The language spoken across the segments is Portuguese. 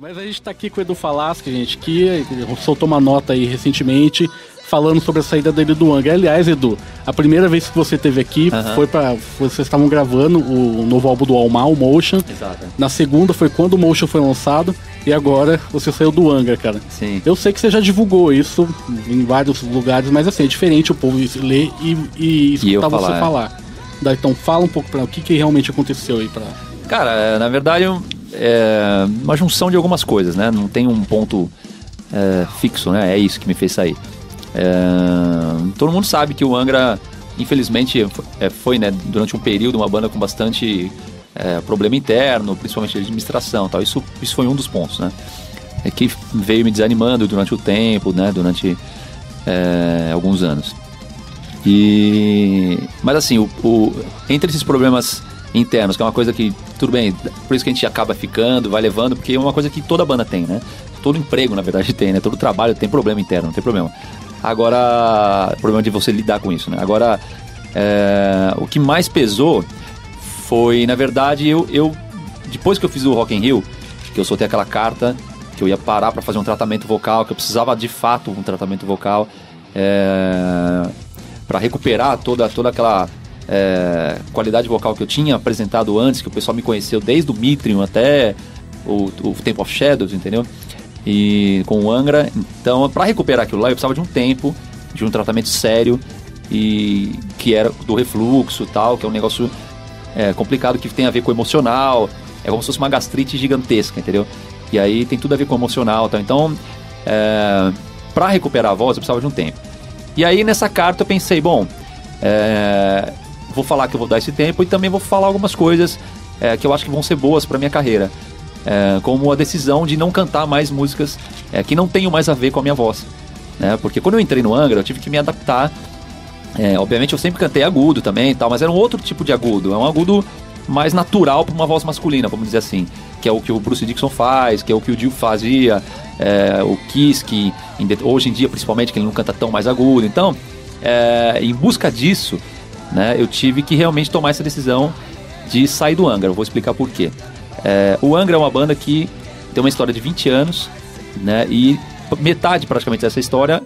Mas a gente está aqui com o Edu Falaschi, gente, que soltou uma nota aí recentemente falando sobre a saída dele do Angra. Aliás, Edu, a primeira vez que você esteve aqui foi para vocês estavam gravando o novo álbum do Almal, o Motion. Exato. Na segunda foi quando o Motion foi lançado e agora você saiu do Angra, cara. Sim. Eu sei que você já divulgou isso em vários lugares, mas assim, é diferente o povo ler e, e escutar eu você falar, é. Então fala um pouco para o que, que realmente aconteceu aí para Cara, na verdade é uma junção de algumas coisas, né? Não tem um ponto é, fixo, né? É isso que me fez sair. É, todo mundo sabe que o Angra, infelizmente, é, foi, né, durante um período uma banda com bastante é, problema interno, principalmente de administração, tal. Isso, isso foi um dos pontos, né? É que veio me desanimando durante o tempo, né? Durante alguns anos. E mas assim, o, o- entre esses problemas internos, que é uma coisa que tudo bem, por isso que a gente acaba ficando, vai levando, porque é uma coisa que toda banda tem, né? Todo emprego, na verdade, tem, né? Todo trabalho tem problema interno, não tem problema. Agora, problema de você lidar com isso, né? Agora, é, o que mais pesou foi, na verdade, eu, eu depois que eu fiz o Rock in Rio, que eu soltei aquela carta que eu ia parar para fazer um tratamento vocal, que eu precisava de fato um tratamento vocal é, para recuperar toda, toda aquela é, qualidade vocal que eu tinha apresentado antes, que o pessoal me conheceu desde o Mitrium até o, o Temple of Shadows, entendeu? E com o Angra. Então, para recuperar aquilo lá, eu precisava de um tempo, de um tratamento sério, e que era do refluxo tal, que é um negócio é, complicado que tem a ver com o emocional. É como se fosse uma gastrite gigantesca, entendeu? E aí tem tudo a ver com o emocional. Tá? Então, é, para recuperar a voz, eu precisava de um tempo. E aí nessa carta eu pensei, bom, é, vou falar que eu vou dar esse tempo e também vou falar algumas coisas é, que eu acho que vão ser boas para minha carreira. É, como a decisão de não cantar mais músicas é, que não tenham mais a ver com a minha voz. Né? Porque quando eu entrei no Angra, eu tive que me adaptar é, obviamente eu sempre cantei agudo também e tal, mas era um outro tipo de agudo. É um agudo mais natural para uma voz masculina, vamos dizer assim. Que é o que o Bruce Dixon faz, que é o que o Dio fazia, é, o Kiss, que hoje em dia principalmente, que ele não canta tão mais agudo. Então, é, em busca disso, né, eu tive que realmente tomar essa decisão de sair do Angra. Eu vou explicar por quê. É, o Angra é uma banda que tem uma história de 20 anos, né, e metade praticamente dessa história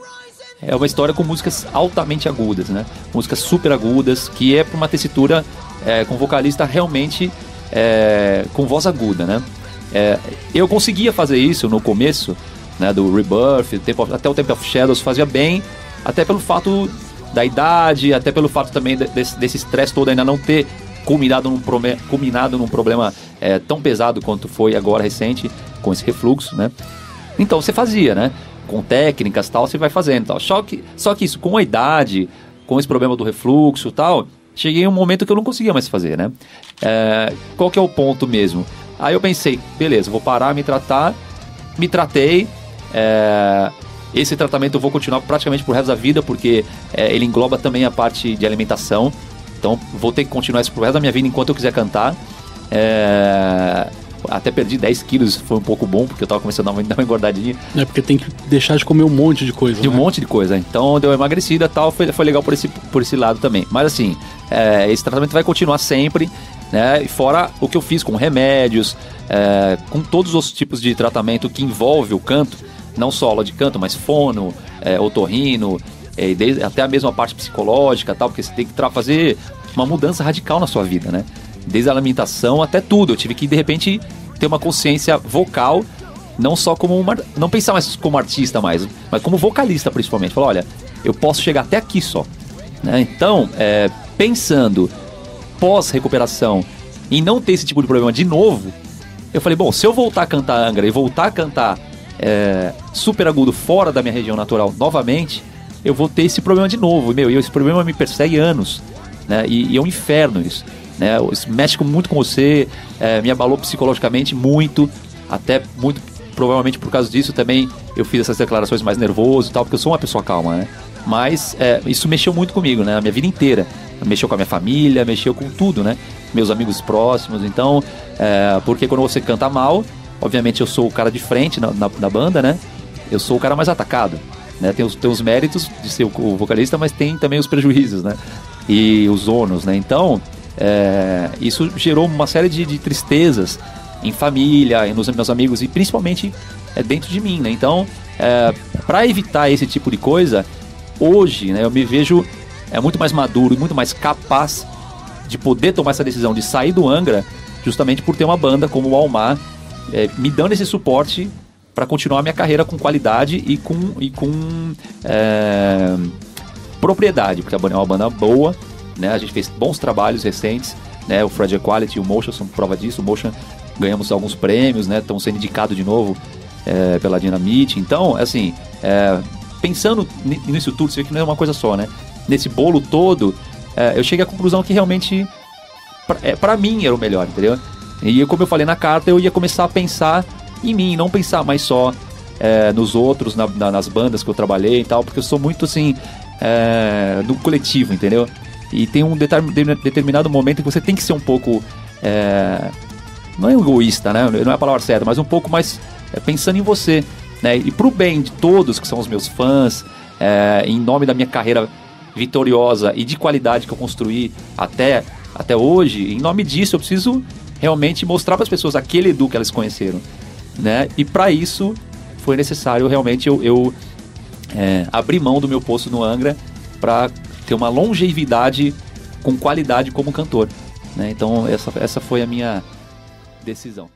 é uma história com músicas altamente agudas, né? Músicas super agudas, que é para uma tessitura é, com vocalista realmente é, com voz aguda, né? É, eu conseguia fazer isso no começo, né? Do Rebirth, até o Temple of Shadows, fazia bem, até pelo fato da idade, até pelo fato também de- desse estresse todo ainda não ter culminado num, culminado num problema é, tão pesado quanto foi agora recente, com esse refluxo, né? Então você fazia, né? Com técnicas tal, você vai fazendo tal. Só que, só que isso, com a idade, com esse problema do refluxo tal, cheguei a um momento que eu não conseguia mais fazer, né? É, qual que é o ponto mesmo? Aí eu pensei, beleza, vou parar, me tratar, me tratei. é, esse tratamento eu vou continuar praticamente pro resto da vida, porque é, ele engloba também a parte de alimentação. Então vou ter que continuar isso pro resto da minha vida enquanto eu quiser cantar. É, até perdi 10 quilos, foi um pouco bom, porque eu tava começando a dar uma- engordadinha É porque tem que deixar de comer um monte de coisa. de um né? monte de coisa. Então deu uma emagrecida e tal, foi, foi legal por esse, por esse lado também. Mas assim, é, esse tratamento vai continuar sempre, né? E fora o que eu fiz com remédios, é, com todos os tipos de tratamento que envolve o canto, não só aula de canto, mas fono, é, otorrino, é, desde- até a mesma parte psicológica tal, porque você tem que fazer uma mudança radical na sua vida, né? Desde a alimentação até tudo. Eu tive que, de repente, ter uma consciência vocal não só como uma, não pensar mais como artista mais, mas como vocalista principalmente. Falar, olha, eu posso chegar até aqui só. né? Então, é, pensando pós recuperação em não ter esse tipo de problema de novo, eu falei, bom, se eu voltar a cantar Angra e voltar a cantar é, super agudo fora da minha região natural novamente, eu vou ter esse problema de novo. Meu, e esse problema me persegue anos. Né? E, e é um inferno isso. Né? Isso mexe muito com você, é, me abalou psicologicamente muito, até muito provavelmente por causa disso também eu fiz essas declarações mais nervoso e tal, porque eu sou uma pessoa calma, né? Mas é, isso mexeu muito comigo, né? A minha vida inteira. Mexeu com a minha família, mexeu com tudo, né? Meus amigos próximos. Então, é, porque quando você canta mal, obviamente eu sou o cara de frente na, na, na banda, né? Eu sou o cara mais atacado. Né? Tem, os, tem os méritos de ser o, o vocalista, mas tem também os prejuízos, né? E os ônus, né? Então, é, isso gerou uma série de, de tristezas em família, nos meus amigos e principalmente é, dentro de mim, né? Então, é, para evitar esse tipo de coisa, hoje, né, eu me vejo é muito mais maduro e muito mais capaz de poder tomar essa decisão de sair do Angra, justamente por ter uma banda como o Almar é, me dando esse suporte para continuar minha carreira com qualidade e com, e com é, propriedade, porque a banda é uma banda boa, né? A gente fez bons trabalhos recentes, né? O Fred Equality e o Motion são prova disso. O Motion ganhamos alguns prêmios, né? Estão sendo indicados de novo é, pela Dinamite. Então, assim, é, pensando nisso tudo, você vê que não é uma coisa só, né? Nesse bolo todo, é, eu cheguei à conclusão que realmente, para é, mim, era o melhor, entendeu? E como eu falei na carta, eu ia começar a pensar em mim, não pensar mais só é, nos outros, na, na, nas bandas que eu trabalhei e tal, porque eu sou muito assim, é, coletivo, entendeu? E tem um determinado momento que você tem que ser um pouco. É, não é egoísta, né? Não é a palavra certa, mas um pouco mais é, pensando em você. Né? E pro bem de todos que são os meus fãs, é, em nome da minha carreira vitoriosa e de qualidade que eu construí até, até hoje, em nome disso eu preciso realmente mostrar para as pessoas aquele Edu que elas conheceram. Né? E para isso foi necessário realmente eu, eu é, abrir mão do meu posto no Angra para ter uma longevidade com qualidade como cantor. Né? Então essa, essa foi a minha decisão.